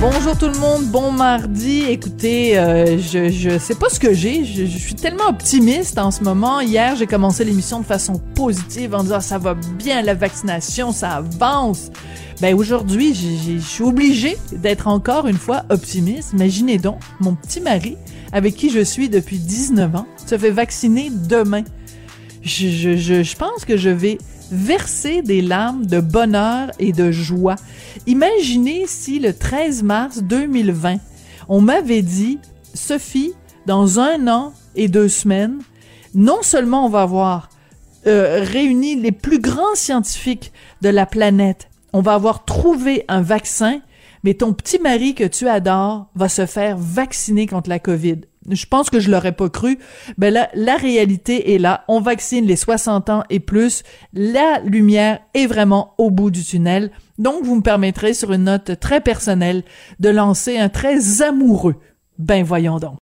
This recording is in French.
Bonjour tout le monde, bon mardi. Écoutez, euh, je je sais pas ce que j'ai. Je, suis tellement optimiste en ce moment. Hier, j'ai commencé l'émission de façon positive en disant ça va bien la vaccination, ça avance. Ben aujourd'hui, je suis obligée d'être encore une fois optimiste. Imaginez donc, mon petit mari, avec qui je suis depuis 19 ans, se fait vacciner demain. Je, pense que je vais verser des larmes de bonheur et de joie. Imaginez si le 13 mars 2020, on m'avait dit, Sophie, dans un an et deux semaines, non seulement on va avoir euh, réuni les plus grands scientifiques de la planète, on va avoir trouvé un vaccin, mais ton petit mari que tu adores va se faire vacciner contre la COVID. Je pense que je l'aurais pas cru. Ben là, la réalité est là. On vaccine les 60 ans et plus. La lumière est vraiment au bout du tunnel. Donc, vous me permettrez, sur une note très personnelle, de lancer un très amoureux. Ben voyons donc.